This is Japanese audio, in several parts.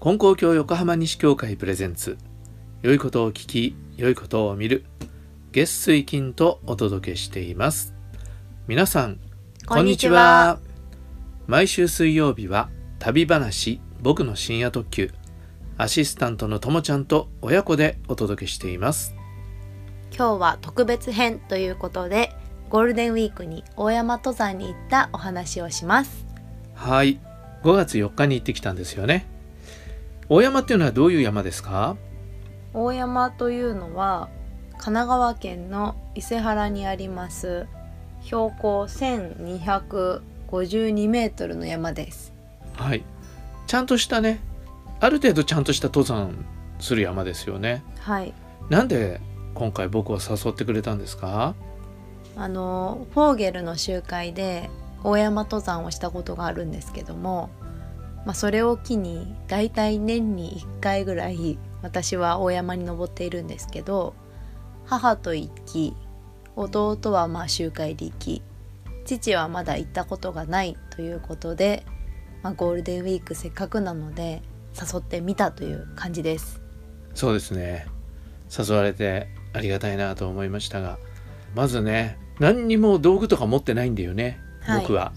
金光教横浜西教会プレゼンツ。良いことを聞き良いことを見る。月水金とお届けしています。皆さんこんにちは。毎週水曜日は旅話僕の深夜特急。アシスタントのともちゃんと親子でお届けしています。今日は特別編ということでゴールデンウィークに大山登山に行ったお話をしますはい。5月4日に行ってきたんですよね。大山っていうのはどういう山ですか？大山というのは神奈川県の伊勢原にあります標高1252メートルの山です。はい。ちゃんとしたねある程度ちゃんとした登山する山ですよね。はい。なんで今回僕を誘ってくれたんですか？あのフォーゲルの集会で大山登山をしたことがあるんですけどもまあ、それを機にだいたい年に1回ぐらい私は大山に登っているんですけど母と行き弟はまあ集会で行き父はまだ行ったことがないということで、まあ、ゴールデンウィークせっかくなので誘ってみたという感じです。そうですね。誘われてありがたいなと思いましたがまずね何にも道具とか持ってないんだよね、はい、僕は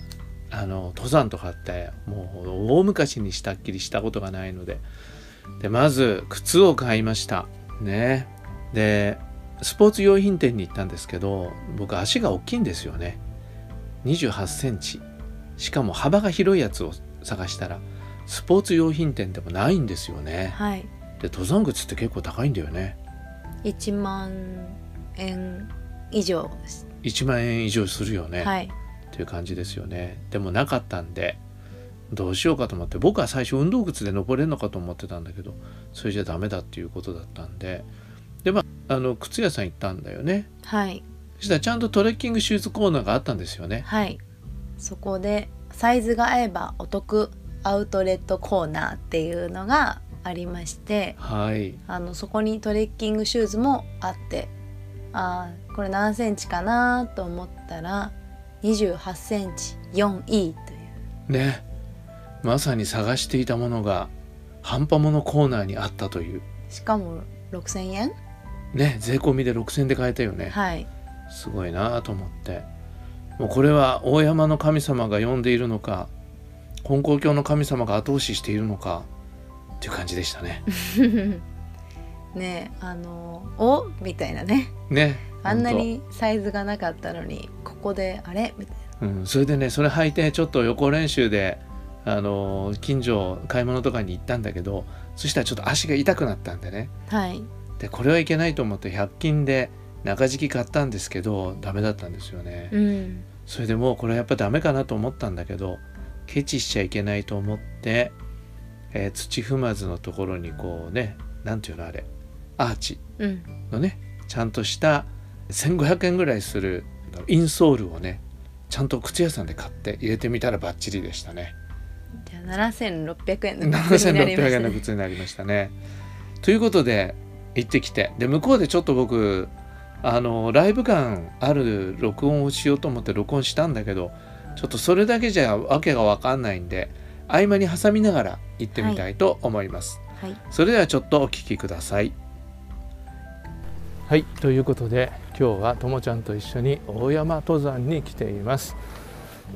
あの登山とかってもう大昔にしたっきりしたことがないので。でまず靴を買いました。ね。でスポーツ用品店に行ったんですけど僕足が大きいんですよね。28センチ。しかも幅が広いやつを探したらスポーツ用品店でもないんですよね、はい、で登山靴って結構高いんだよね。1万円以上1万円以上するよね、はいっていう感じですよね。でもなかったんでどうしようかと思って僕は最初運動靴で登れるのかと思ってたんだけどそれじゃダメだっていうことだったんででまああの靴屋さん行ったんだよね。はい。そしたらちゃんとトレッキングシューズコーナーがあったんですよね。はい。そこでサイズが合えばお得アウトレットコーナーっていうのがありましてはい。あのそこにトレッキングシューズもあってあこれ何センチかなと思ったら28センチ 4E という。ね。まさに探していたものが半端ものコーナーにあったという。しかも6000円？ね税込みで6000円で買えたよね。はい。すごいなと思って。もうこれは大山の神様が呼んでいるのか金光教の神様が後押ししているのかっていう感じでしたね。ねあのお？みたいなね。ねあんなにサイズがなかったのにここであれ？みたいな、うん、それでねそれ履いてちょっと予行練習であの近所買い物とかに行ったんだけどそしたらちょっと足が痛くなったんでね、はい、でこれはいけないと思って100均で中敷き買ったんですけどダメだったんですよね、うん、それでもうこれやっぱダメかなと思ったんだけどケチしちゃいけないと思って、えー、土踏まずのところにこうね何ていうのあれ？アーチのね、うん、ちゃんとした1,500円ぐらいするインソールをねちゃんと靴屋さんで買って入れてみたらバッチリでしたね。じゃあ7600円の靴になりましたね。円の靴になりましたね。ということで行ってきてで向こうでちょっと僕あのライブ感ある録音をしようと思って録音したんだけどちょっとそれだけじゃわけが分かんないんで合間に挟みながら行ってみたいと思います。はいはい、それではちょっとお聞きください。はいということで今日はともちゃんと一緒に大山登山に来ています。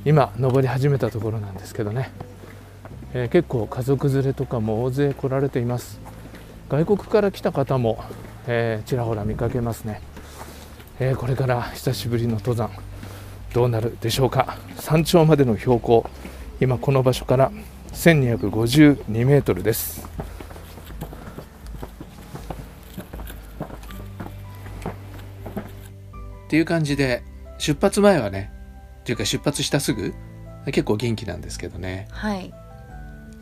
今登り始めたところなんですけどね、えー、結構家族連れとかも大勢来られています。外国から来た方も、えー、ちらほら見かけますね、えー、これから久しぶりの登山どうなるでしょうか。山頂までの標高今この場所から1252メートルです。っていう感じで出発前はねっていうか出発したすぐ結構元気なんですけどね。はい。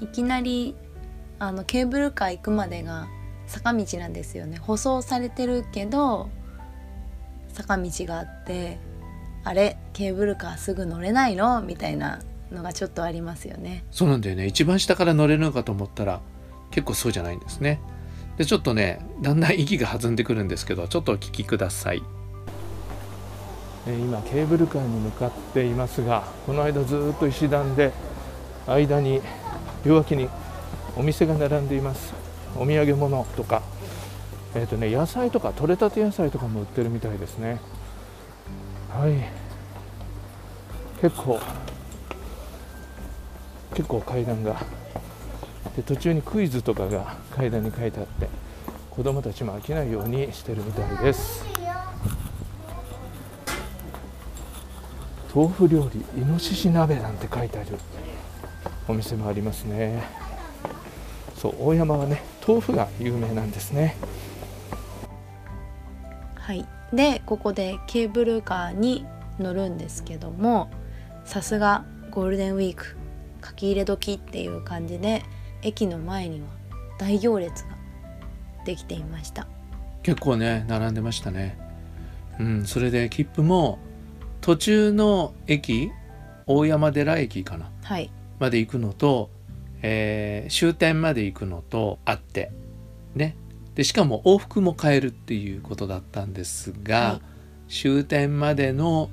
いきなりあのケーブルカー行くまでが坂道なんですよね。舗装されてるけど坂道があってあれ？ケーブルカーすぐ乗れないの？みたいなのがちょっとありますよね。そうなんだよね。一番下から乗れるのかと思ったら結構そうじゃないんですね。でちょっとねだんだん息が弾んでくるんですけどちょっとお聞きください今ケーブルカーに向かっていますがこの間ずっと石段で間に両脇にお店が並んでいます。お土産物とかえーとね、野菜とか取れたて野菜とかも売ってるみたいですね。はい。結構結構階段が。で途中にクイズとかが階段に書いてあって子供たちも飽きないようにしてるみたいです。豆腐料理イノシシ鍋なんて書いてあるお店もありますね。そう大山はね豆腐が有名なんですね。はい。でここでケーブルカーに乗るんですけどもさすがゴールデンウィーク書き入れ時っていう感じで駅の前には大行列ができていました。結構ね並んでましたね。うんそれで切符も途中の駅大山寺駅かな、はい、まで行くのと、えー、終点まで行くのとあって。ね。でしかも往復も買えるっていうことだったんですが、はい、終点までの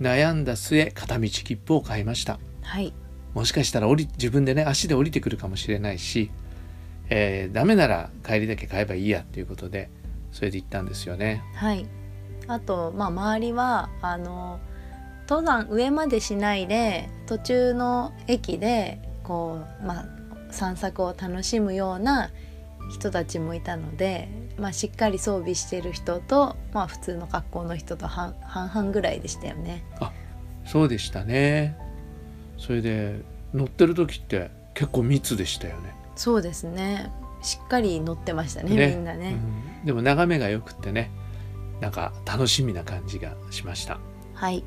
悩んだ末片道切符を買いました、はい、もしかしたら降り自分でね足で降りてくるかもしれないし、えー、ダメなら帰りだけ買えばいいやっていうことでそれで行ったんですよね。はい。あと、まあ、周りはあの登山上までしないで途中の駅でこう、まあ、散策を楽しむような人たちもいたので、まあ、しっかり装備してる人と、まあ、普通の格好の人と半々ぐらいでしたよね。あそうでしたね。それで乗ってる時って結構密でしたよね。そうですね。しっかり乗ってましたね、ね、みんなね、うん、でも眺めがよくってねなんか楽しみな感じがしました。はい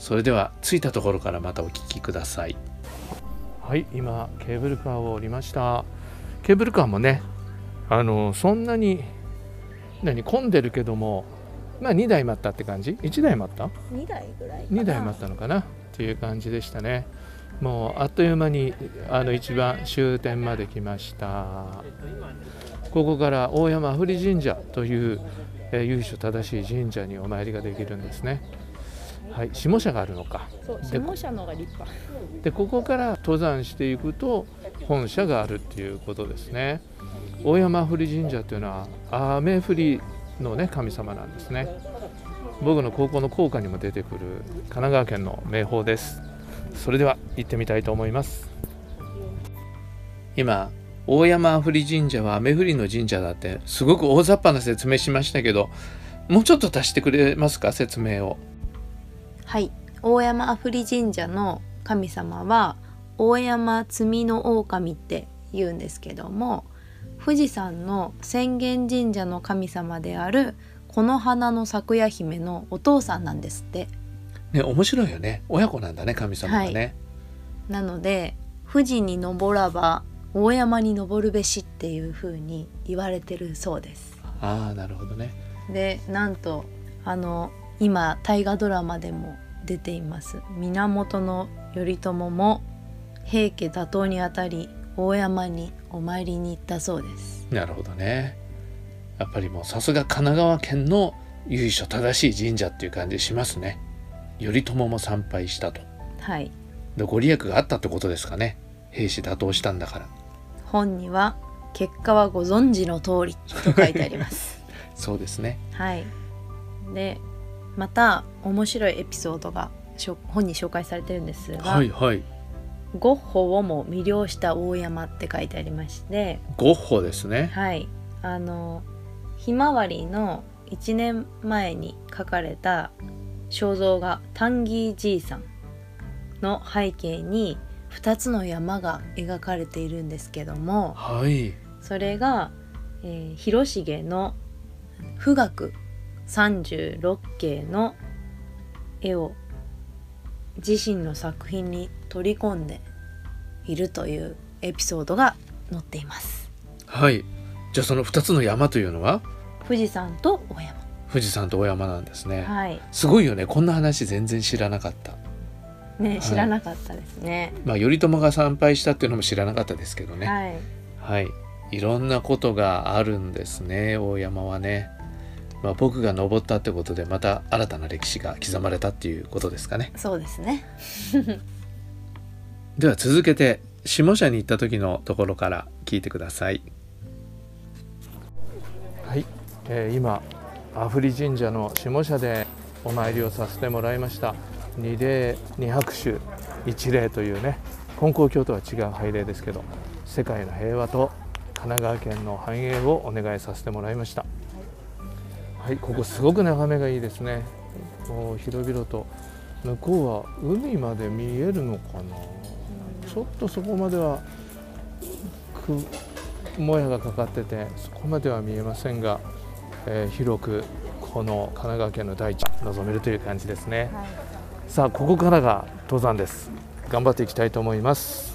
それでは着いたところからまたお聞きください。はい今ケーブルカーを降りました。ケーブルカーもねあのそんなに何混んでるけどもまあ2台待ったって感じ？1台待った？2台ぐらい2台待ったのかな？っていう感じでしたね。もうあっという間にあの一番終点まで来ました。ここから大山阿夫利神社という、えー、由緒正しい神社にお参りができるんですねはい、下社があるのか。下社のが立派。でここから登山していくと本社があるっていうことですね。大山振神社というのは雨降りのね神様なんですね。僕の高校の校歌にも出てくる神奈川県の名峰です。それでは行ってみたいと思います。今大山阿夫利神社は雨降りの神社だってすごく大雑把な説明しましたけどもうちょっと足してくれますか説明をはい。大山阿夫利神社の神様は大山積みの狼って言うんですけども富士山の浅間神社の神様であるこの花の咲夜姫のお父さんなんですって。ね面白いよね。親子なんだね神様がね、はい、なので富士に登らば大山に登るべしっていう風に言われてるそうです。ああなるほどね。でなんとあの今大河ドラマでも出ています。源頼朝も平家打倒にあたり大山にお参りに行ったそうです。なるほどね。やっぱりもうさすが神奈川県の由緒正しい神社っていう感じしますね。頼朝も参拝したと。はい。でご利益があったってことですかね。兵士打倒したんだから。本には結果はご存知の通りと書いてあります。そうですね。はい。でまた面白いエピソードが本に紹介されてるんですが、はいはい、ゴッホをも魅了した大山って書いてありましてゴッホですね。はい。あのひまわりの1年前に描かれた肖像画タンギーじいさんの背景に2つの山が描かれているんですけども、はい、それが、えー、広重の「富岳36景」の絵を自身の作品に取り込んでいるというエピソードが載っています。はい。じゃあその2つの山というのは？富士山と大山。富士山と大山なんですね、はい、すごいよね。こんな話全然知らなかった。ね、はい、知らなかったですね。まあ頼朝が参拝したっていうのも知らなかったですけどね。はい、はい、いろんなことがあるんですね大山はねまあ、僕が登ったってことでまた新たな歴史が刻まれたっていうことですかね。そうですね。では続けて下社に行った時のところから聞いてください。はい、えー、今阿夫利神社の下社でお参りをさせてもらいました。二礼二拍手一礼というね金光教とは違う拝礼ですけど世界の平和と神奈川県の繁栄をお願いさせてもらいましたはいここすごく眺めがいいですね。もう広々と。向こうは海まで見えるのかな。ちょっとそこまではもやがかかっててそこまでは見えませんが、えー、広くこの神奈川県の大地望めるという感じですね、はい、さあここからが登山です。頑張っていきたいと思います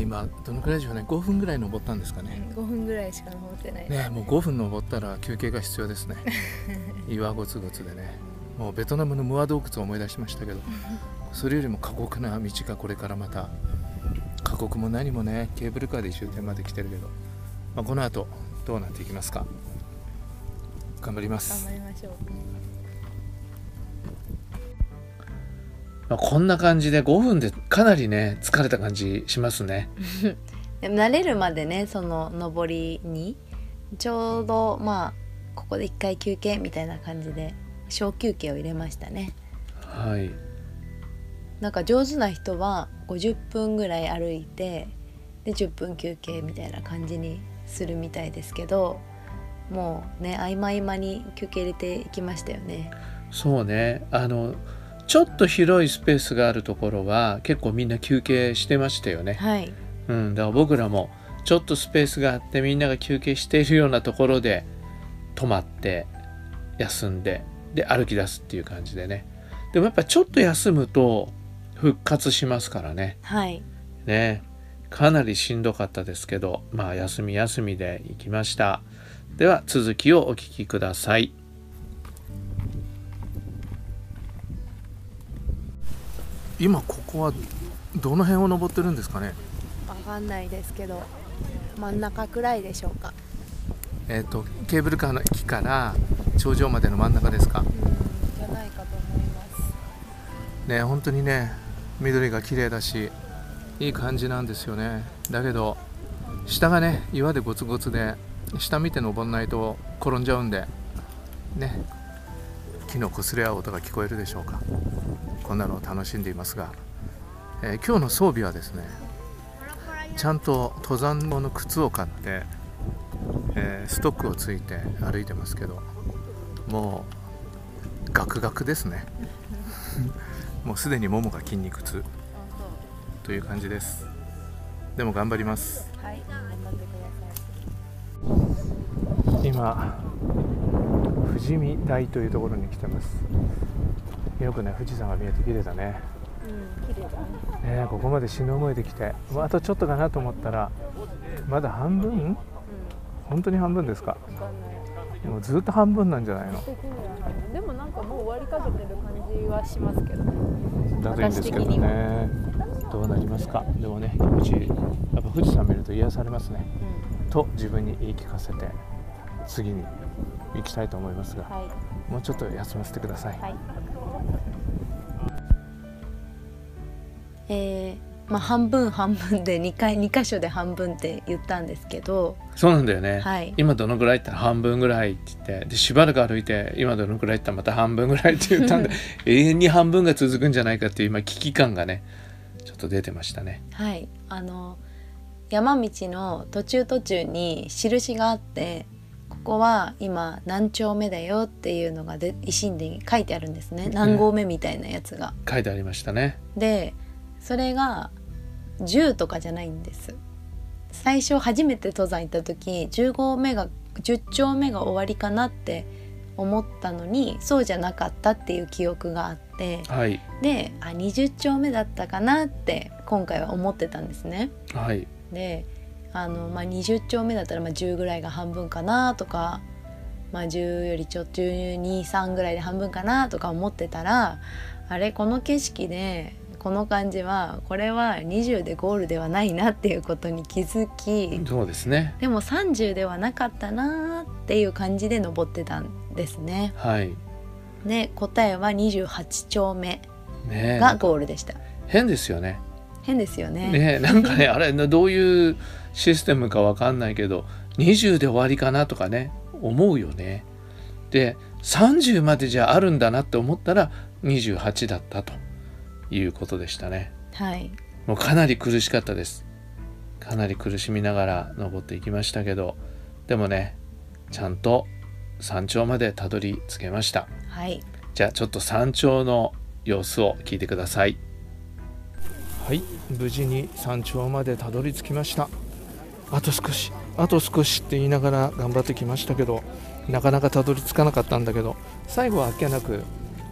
今どのくらいでしょうね？5分ぐらい登ったんですかね。5分ぐらいしか登ってないねもう5分登ったら休憩が必要ですね。岩ゴツゴツでね。もうベトナムのムア洞窟を思い出しましたけどそれよりも過酷な道がこれからまた過酷も何もねケーブルカーで終点まで来てるけど、まあ、この後どうなっていきますか？頑張ります。頑張りましょうまあ、こんな感じで5分でかなりね疲れた感じしますね。で も慣れるまでねその上りにちょうどまあここで一回休憩みたいな感じで小休憩を入れましたね。はい。なんか上手な人は50分ぐらい歩いてで10分休憩みたいな感じにするみたいですけどもうね合間合間に休憩入れていきましたよね。そうね。あのちょっと広いスペースがあるところは結構みんな休憩してましたよね。はい、うん、だから僕らもちょっとスペースがあってみんなが休憩しているようなところで泊まって休んでで歩き出すっていう感じでねでもやっぱちょっと休むと復活しますからね。はい、ねかなりしんどかったですけどまあ休み休みで行きました。では続きをお聞きください。今ここはどの辺を登ってるんですかね？わかんないですけど真ん中くらいでしょうか。えっ、ー、とケーブルカーの駅から頂上までの真ん中ですか？じゃないかと思います。ね本当にね緑が綺麗だしいい感じなんですよね。だけど下がね岩でゴツゴツで下見て登んないと転んじゃうんでね木の擦れ合う音が聞こえるでしょうか？こんなのを楽しんでいますが、えー、今日の装備はですねちゃんと登山用の靴を買って、えー、ストックをついて歩いてますけどもうガクガクですね。もうすでにももが筋肉痛という感じです。でも頑張ります。はい頑張ってください。今富士見台というところに来てます。よくね富士山が見えて綺麗だね。うん綺麗だね。ねここまで死ぬ思いできて。あとちょっとかなと思ったらまだ半分、うん、本当に半分ですか？もうずっと半分なんじゃないの？でもなんかもう終わりかけてる感じはしますけどだといいんですけどね。どうなりますか？でもね気持ちいいやっぱ富士山見ると癒されますね、うん、と自分に言い聞かせて次に行きたいと思いますが、はい、もうちょっと休ませてください、はいえーまあ、半分半分で2回2箇所で半分って言ったんですけどそうなんだよね、はい、今どのぐらいって半分ぐらいって言ってでしばらく歩いて今どのぐらいってまた半分ぐらいって言ったんで 永遠に半分が続くんじゃないかっていう今危機感がねちょっと出てましたね。はいあの山道の途中途中に印があってここは今何丁目だよっていうのがで石に書いてあるんですね何合目みたいなやつが。書いてありましたね。でそれが10とかじゃないんです。最初初めて登山行った時1 5目が10丁目が終わりかなって思ったのにそうじゃなかったっていう記憶があって、はい、であ20丁目だったかなって今回は思ってたんですね。はい、であの、まあ、20丁目だったらまあ10ぐらいが半分かなとか、まあ、10よりちょっと123ぐらいで半分かなとか思ってたらあれこの景色でこの感じはこれは20でゴールではないなっていうことに気づきそうですねでも30ではなかったなっていう感じで登ってたんですね。はい、で答えは28丁目がゴールでした。変ですよね。変ですよねねなんかね あれどういうシステムかわかんないけど20で終わりかなとかね思うよね。で30までじゃあるんだなって思ったら28だったということでしたね。はいもうかなり苦しかったです。かなり苦しみながら登っていきましたけどでもねちゃんと山頂までたどり着けました。はいじゃあちょっと山頂の様子を聞いてくださいはい無事に山頂までたどり着きましたあと少しあと少しって言いながら頑張ってきましたけどなかなかたどり着かなかったんだけど最後はあっけなく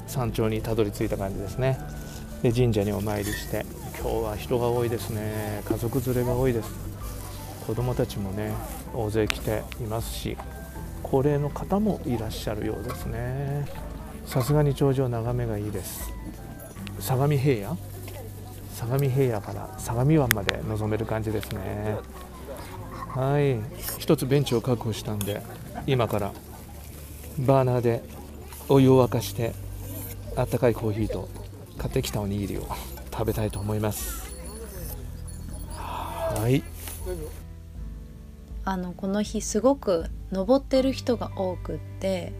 山頂にたどり着いた感じですねで神社にお参りして今日は人が多いですね。家族連れが多いです。子供たちもね大勢来ていますし高齢の方もいらっしゃるようですね。さすがに頂上眺めがいいです。相模平野？相模平野から相模湾まで望める感じですね。はい。一つベンチを確保したんで今からバーナーでお湯を沸かしてあったかいコーヒーと買ってきたおにぎりを食べたいと思います。はい。あのこの日すごく登ってる人が多くって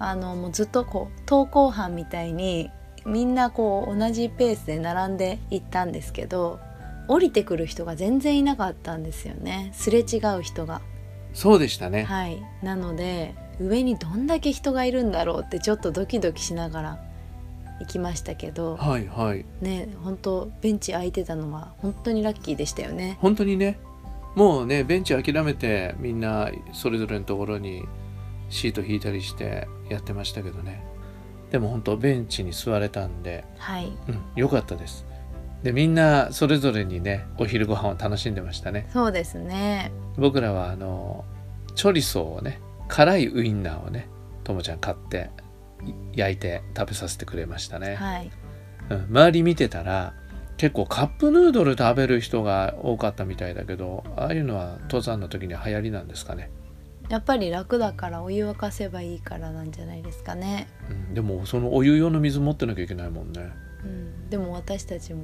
あのもうずっとこう登校班みたいにみんなこう同じペースで並んでいったんですけど降りてくる人が全然いなかったんですよね。すれ違う人が。そうでしたね。はい。なので上にどんだけ人がいるんだろうってちょっとドキドキしながら行きましたけどはいはい。ね本当ベンチ空いてたのは本当にラッキーでしたよね。本当にね。もうねベンチ諦めてみんなそれぞれのところにシート引いたりしてやってましたけどね。でも本当ベンチに座れたんで、はい。うん、よかったです。でみんなそれぞれにねお昼ご飯を楽しんでましたね。そうですね。僕らはあのチョリソーをね辛いウインナーをねともちゃん買ってい焼いて食べさせてくれましたね、はい。うん、周り見てたら結構カップヌードル食べる人が多かったみたいだけどああいうのは登山の時に流行りなんですかね、やっぱり楽だからお湯沸かせばいいからなんじゃないですかね、うん、でもそのお湯用の水持ってなきゃいけないもんね。うん、でも私たちも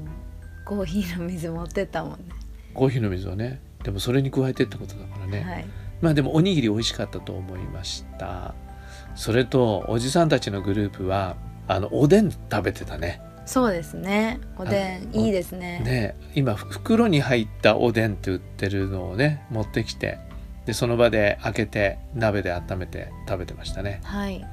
コーヒーの水持ってったもんね。コーヒーの水をね。でもそれに加えてってことだからね、はい。まあでもおにぎり美味しかったと思いましたそれとおじさんたちのグループはあのおでん食べてたね。そうですね。おでんあいいですね。ね今ふ袋に入ったおでんって売ってるのをね持ってきてでその場で開けて鍋で温めて食べてましたね。はい。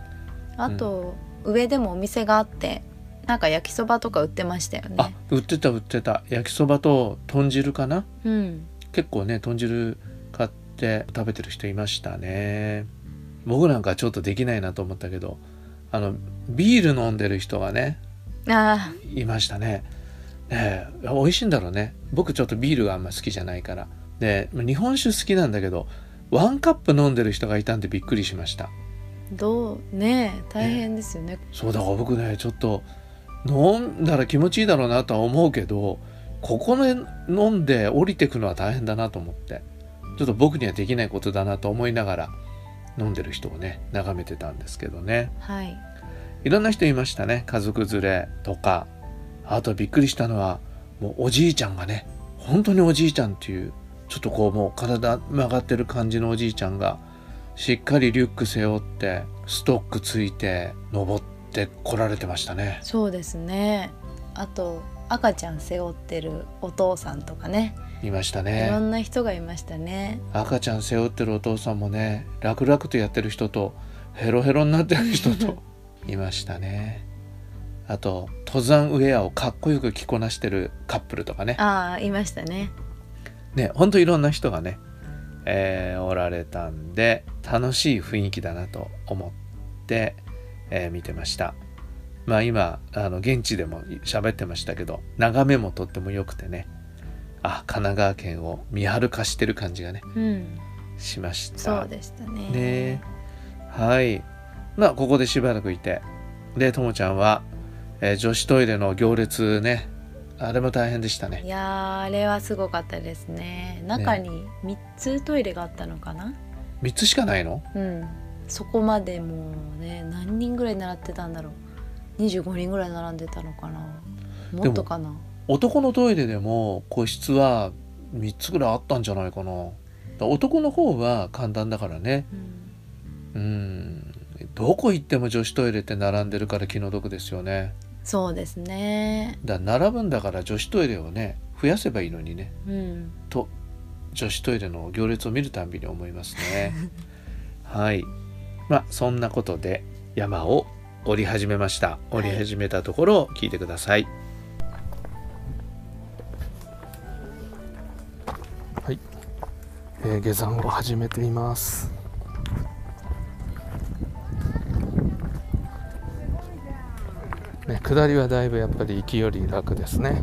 あと、上でもお店があってなんか焼きそばとか売ってましたよあね売ってた売ってた。焼きそばと豚汁かな？うん。結構ね豚汁買って食べてる人いましたね僕なんかちょっとできないなと思ったけどあのビール飲んでる人がねあいましたね。ねえ美味しいんだろうね。僕ちょっとビールがあんま好きじゃないから。で日本酒好きなんだけどワンカップ飲んでる人がいたんでびっくりしました。ーどう？ねえ大変ですよね。そうだから僕ねちょっと飲んだら気持ちいいだろうなとは思うけどここで飲んで降りてくのは大変だなと思って。ちょっと僕にはできないことだなと思いながら飲んでる人をね眺めてたんですけどね。はい。いろんな人いましたね。家族連れとか。あとびっくりしたのはもうおじいちゃんがね本当におじいちゃんっていうちょっとこうもう体曲がってる感じのおじいちゃんがしっかりリュック背負ってストックついて登ってこられてましたね。そうですね。あと赤ちゃん背負ってるお父さんとかねいましたいろねんな人がいましたね。赤ちゃん背負ってるお父さんもね楽々とやってる人とヘロヘロになってる人と いましたね。あと登山ウェアをかっこよく着こなしてるカップルとかね。ああいましたね。ねほんといろんな人がね、えーおられたんで楽しい雰囲気だなと思って、えー見てました。まあ今あの現地でも喋ってましたけど眺めもとっても良くてねあ神奈川県を見晴かしてる感じがねうん。しました。そうでしたね。ね。はい。まあここでしばらくいて。でともちゃんは、えー女子トイレの行列ね。あれも大変でしたね。いやーあれはすごかったですね。中に3つトイレがあったのかな、3つしかないの？うん。そこまでもうね何人ぐらい並ってたんだろう。25人ぐらい並んでたのかな。もっとかな男のトイレでも個室は3つぐらいあったんじゃないかな。男の方は簡単だからね。うん。うん。どこ行っても女子トイレって並んでるから気の毒ですよね。そうですね。だ並ぶんだから女子トイレをね増やせばいいのにね。うん。と女子トイレの行列を見るたんびに思いますね。はい。まあそんなことで山を降り始めました。降り始めたところを聞いてください、えー下山を始めています。ね、下りはだいぶやっぱり行きより楽ですね。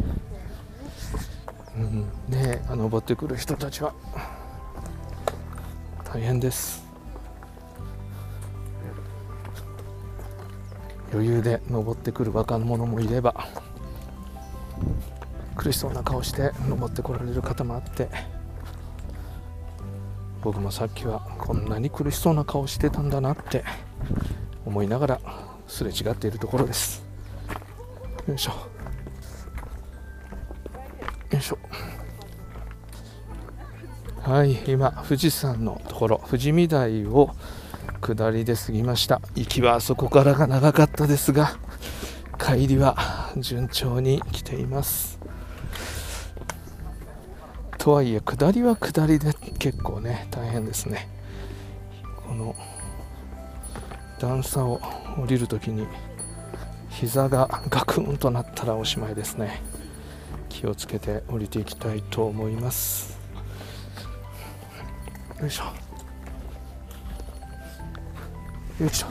うん、で登ってくる人たちは大変です。余裕で登ってくる若者もいれば苦しそうな顔して登ってこられる方もあって僕もさっきはこんなに苦しそうな顔してたんだなって思いながらすれ違っているところです。よいしょ。よいしょ。はい今富士山のところ富士見台を下りで過ぎました。行きはそこからが長かったですが帰りは順調に来ています。とはいえ下りは下りで結構ね大変ですね。この段差を降りるときに膝がガクンとなったらおしまいですね。気をつけて降りていきたいと思います。よいしょ。よいしょ。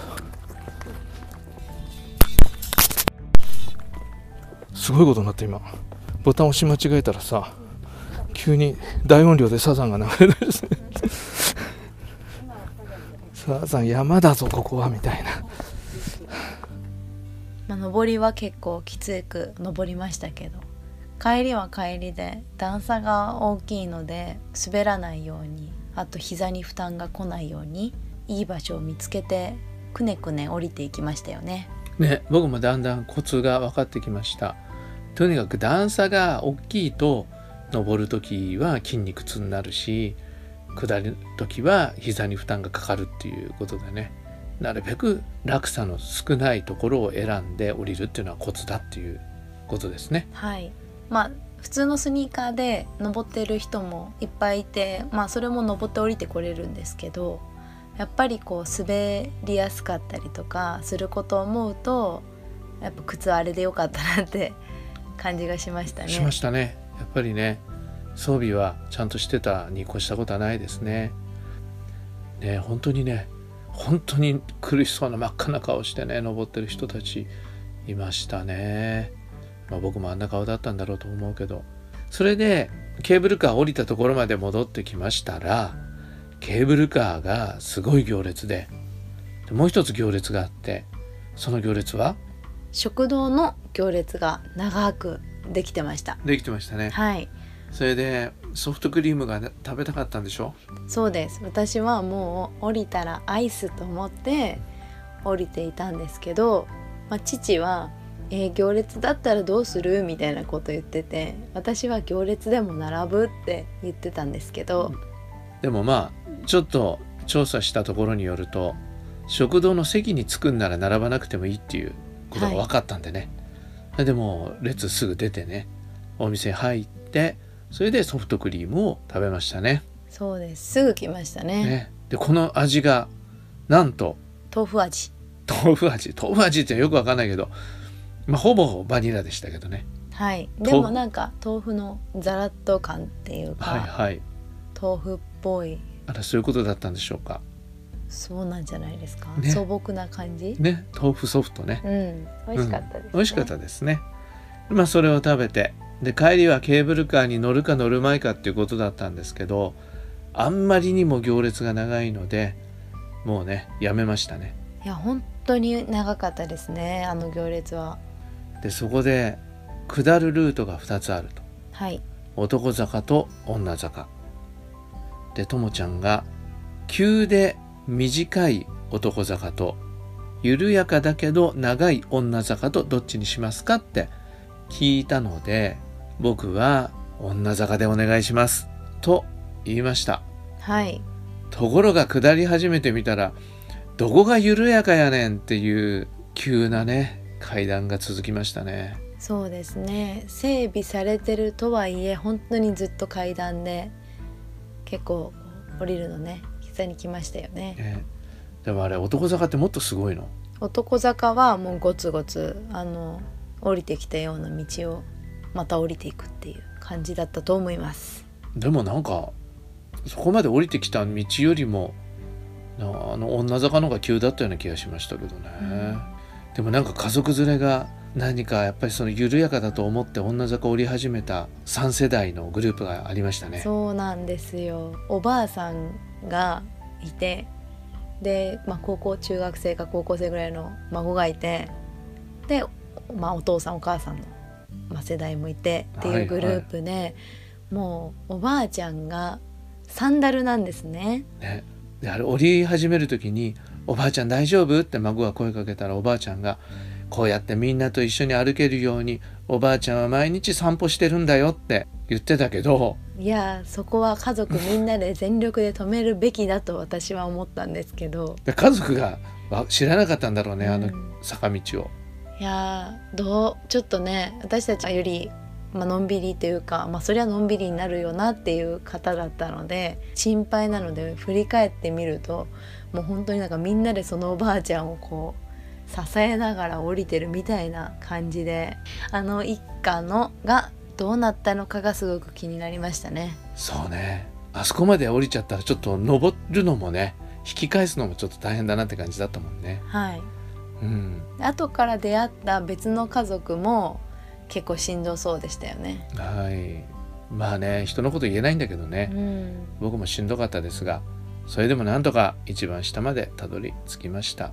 すごいことになって今。ボタン押し間違えたらさ急に大音量でサザンが流れ出して。サザン山だぞここはみたいな。まあ、上りは結構きつく登りましたけど。帰りは帰りで段差が大きいので滑らないようにあと膝に負担が来ないようにいい場所を見つけてくねくね降りていきましたよね。ね僕もだんだんコツが分かってきました。とにかく段差が大きいと登る時は筋肉痛になるし下る時は膝に負担がかかるっていうことでね。なるべく落差の少ないところを選んで降りるっていうのはコツだっていうことですね。はい。まあ普通のスニーカーで登ってる人もいっぱいいてまあそれも登って降りてこれるんですけどやっぱりこう滑りやすかったりとかすることを思うとやっぱ靴あれでよかったなって感じがしましたね。しましたねやっぱりね装備はちゃんとしてたに越したことはないですね。ね本当にね本当に苦しそうな真っ赤な顔してね登ってる人たちいましたね。まあ僕もあんな顔だったんだろうと思うけど。それでケーブルカー降りたところまで戻ってきましたらケーブルカーがすごい行列でもう一つ行列があってその行列は？食堂の行列が長くできてました。できてましたね。はい、それでソフトクリームがね食べたかったんでしょ？そうです。私はもう降りたらアイスと思って降りていたんですけど、まあ、父は、えー行列だったらどうする？みたいなこと言ってて私は行列でも並ぶって言ってたんですけど、でもまあちょっと調査したところによると食堂の席に着くんなら並ばなくてもいいっていうことが分かったんでね、それでもう列すぐ出てねお店入ってそれでソフトクリームを食べましたね。そうです。すぐ来ましたね。ね。でこの味がなんと豆腐味。豆腐味。豆腐味ってよく分かんないけど、まあ、ほぼバニラでしたけどね。はい。でもなんか豆腐のザラッと感っていうか、はいはい。豆腐っぽい。あらそういうことだったんでしょうか。そうなんじゃないですか、ね。素朴な感じ？ね。豆腐ソフトね。うん。美味しかったです、ね。美味しかったですね。まあそれを食べて。で帰りはケーブルカーに乗るか乗るまいかっていうことだったんですけどあんまりにも行列が長いのでもうねやめましたね。いや本当に長かったですねあの行列は。でそこで下るルートが2つあると。はい。男坂と女坂。でともちゃんが急で短い男坂と緩やかだけど長い女坂とどっちにしますかって聞いたので僕は女坂でお願いしますと言いました。はい。ところが下り始めてみたらどこが緩やかやねんっていう急なね階段が続きましたね。そうですね。整備されてるとはいえ本当にずっと階段で結構降りるのね膝に来ましたよね。ねでもあれ男坂ってもっとすごいの？男坂はもうゴツゴツあの降りてきたような道をまた降りていくっていう感じだったと思います。でもなんかそこまで降りてきた道よりもなあの女坂の方が急だったような気がしましたけどね、うん。でもなんか家族連れが何かやっぱりその緩やかだと思って女坂を降り始めた3世代のグループがありましたね。そうなんですよ。おばあさんがいてで、まあ、高校中学生か高校生ぐらいの孫がいてで、まあ、お父さんお母さんの、まあ、世代もいてっていうグループで、もうおばあちゃんがサンダルなんですね。ねであれ降り始める時に「おばあちゃん大丈夫?」って孫が声かけたらおばあちゃんが「こうやってみんなと一緒に歩けるようにおばあちゃんは毎日散歩してるんだよ」って言ってたけどいやそこは家族みんなで全力で止めるべきだと私は思ったんですけどで家族がわ知らなかったんだろうねあのうん坂道を。いやーどうちょっとね私たちより、まあのんびりというか、まあ、そりゃのんびりになるよなっていう方だったので心配なので振り返ってみるともう本当になんかみんなでそのおばあちゃんをこう支えながら降りてるみたいな感じであの一家のがどうなったのかがすごく気になりましたね。そうね。あそこまで降りちゃったらちょっと登るのもね引き返すのもちょっと大変だなって感じだったもんね。はい。うん、後から出会った別の家族も結構しんどそうでしたよね。はい。まあね人のこと言えないんだけどね、うん、僕もしんどかったですがそれでもなんとか一番下までたどり着きました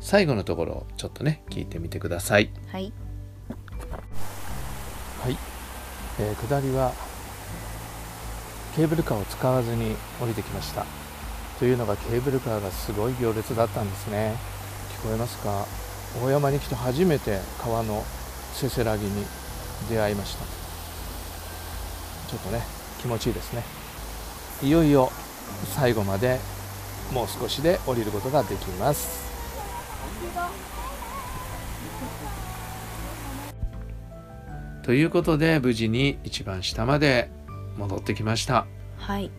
最後のところをちょっとね聞いてみてください。はい。はい、えー下りはケーブルカーを使わずに降りてきました。というのがケーブルカーがすごい行列だったんですね。聞こえますか？大山に来て初めて川のせせらぎに出会いました。ちょっとね気持ちいいですね。いよいよ最後までもう少しで降りることができますということで無事に一番下まで戻ってきました。はい。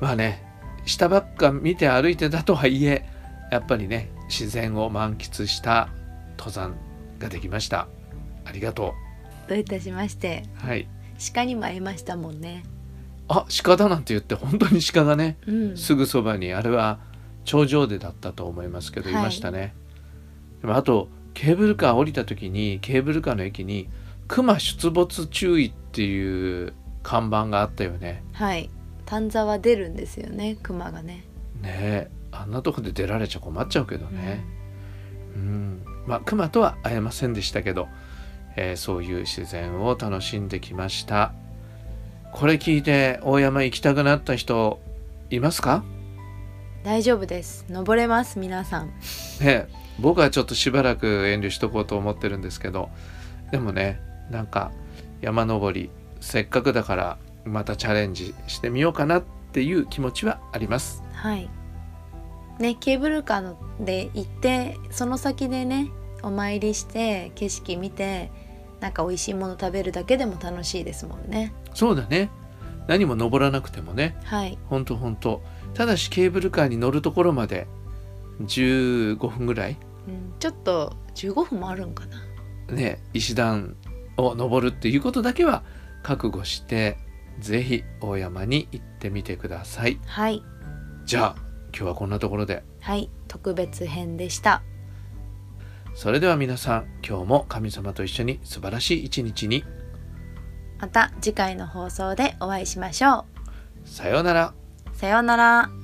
まあね下ばっか見て歩いてたとはいえやっぱりね自然を満喫した登山ができました。ありがとどういたしまして。うはい。鹿にも会いましたもんね。あ鹿だなんて言って本当に鹿がねうん。すぐそばにあれは頂上でだったと思いますけど、はい。いましたねでもあとケーブルカー降りた時にケーブルカーの駅に「熊出没注意」っていう看板があったよね。はい。丹沢出るんですよね熊がね。ねえ。あんなとこで出られちゃ困っちゃうけどね。うん。まあ熊とは会えませんでしたけど、えーそういう自然を楽しんできました。これ聞いて大山行きたくなった人いますか？大丈夫です。登れます皆さん。ねえ僕はちょっとしばらく遠慮しとこうと思ってるんですけどでもねなんか山登りせっかくだからまたチャレンジしてみようかなっていう気持ちはあります。はい。ねケーブルカーので行ってその先でねお参りして景色見てなんか美味しいもの食べるだけでも楽しいですもんね。そうだね。何も登らなくてもね。はい。ほんとほんとただしケーブルカーに乗るところまで15分ぐらいうん、ちょっと15分もあるんかな。ね石段を登るっていうことだけは覚悟してぜひ大山に行ってみてください。はい。じゃあ今日はこんなところで。はい。特別編でした。それでは皆さん今日も神様と一緒に素晴らしい一日に。また次回の放送でお会いしましょさようなら。うさようなら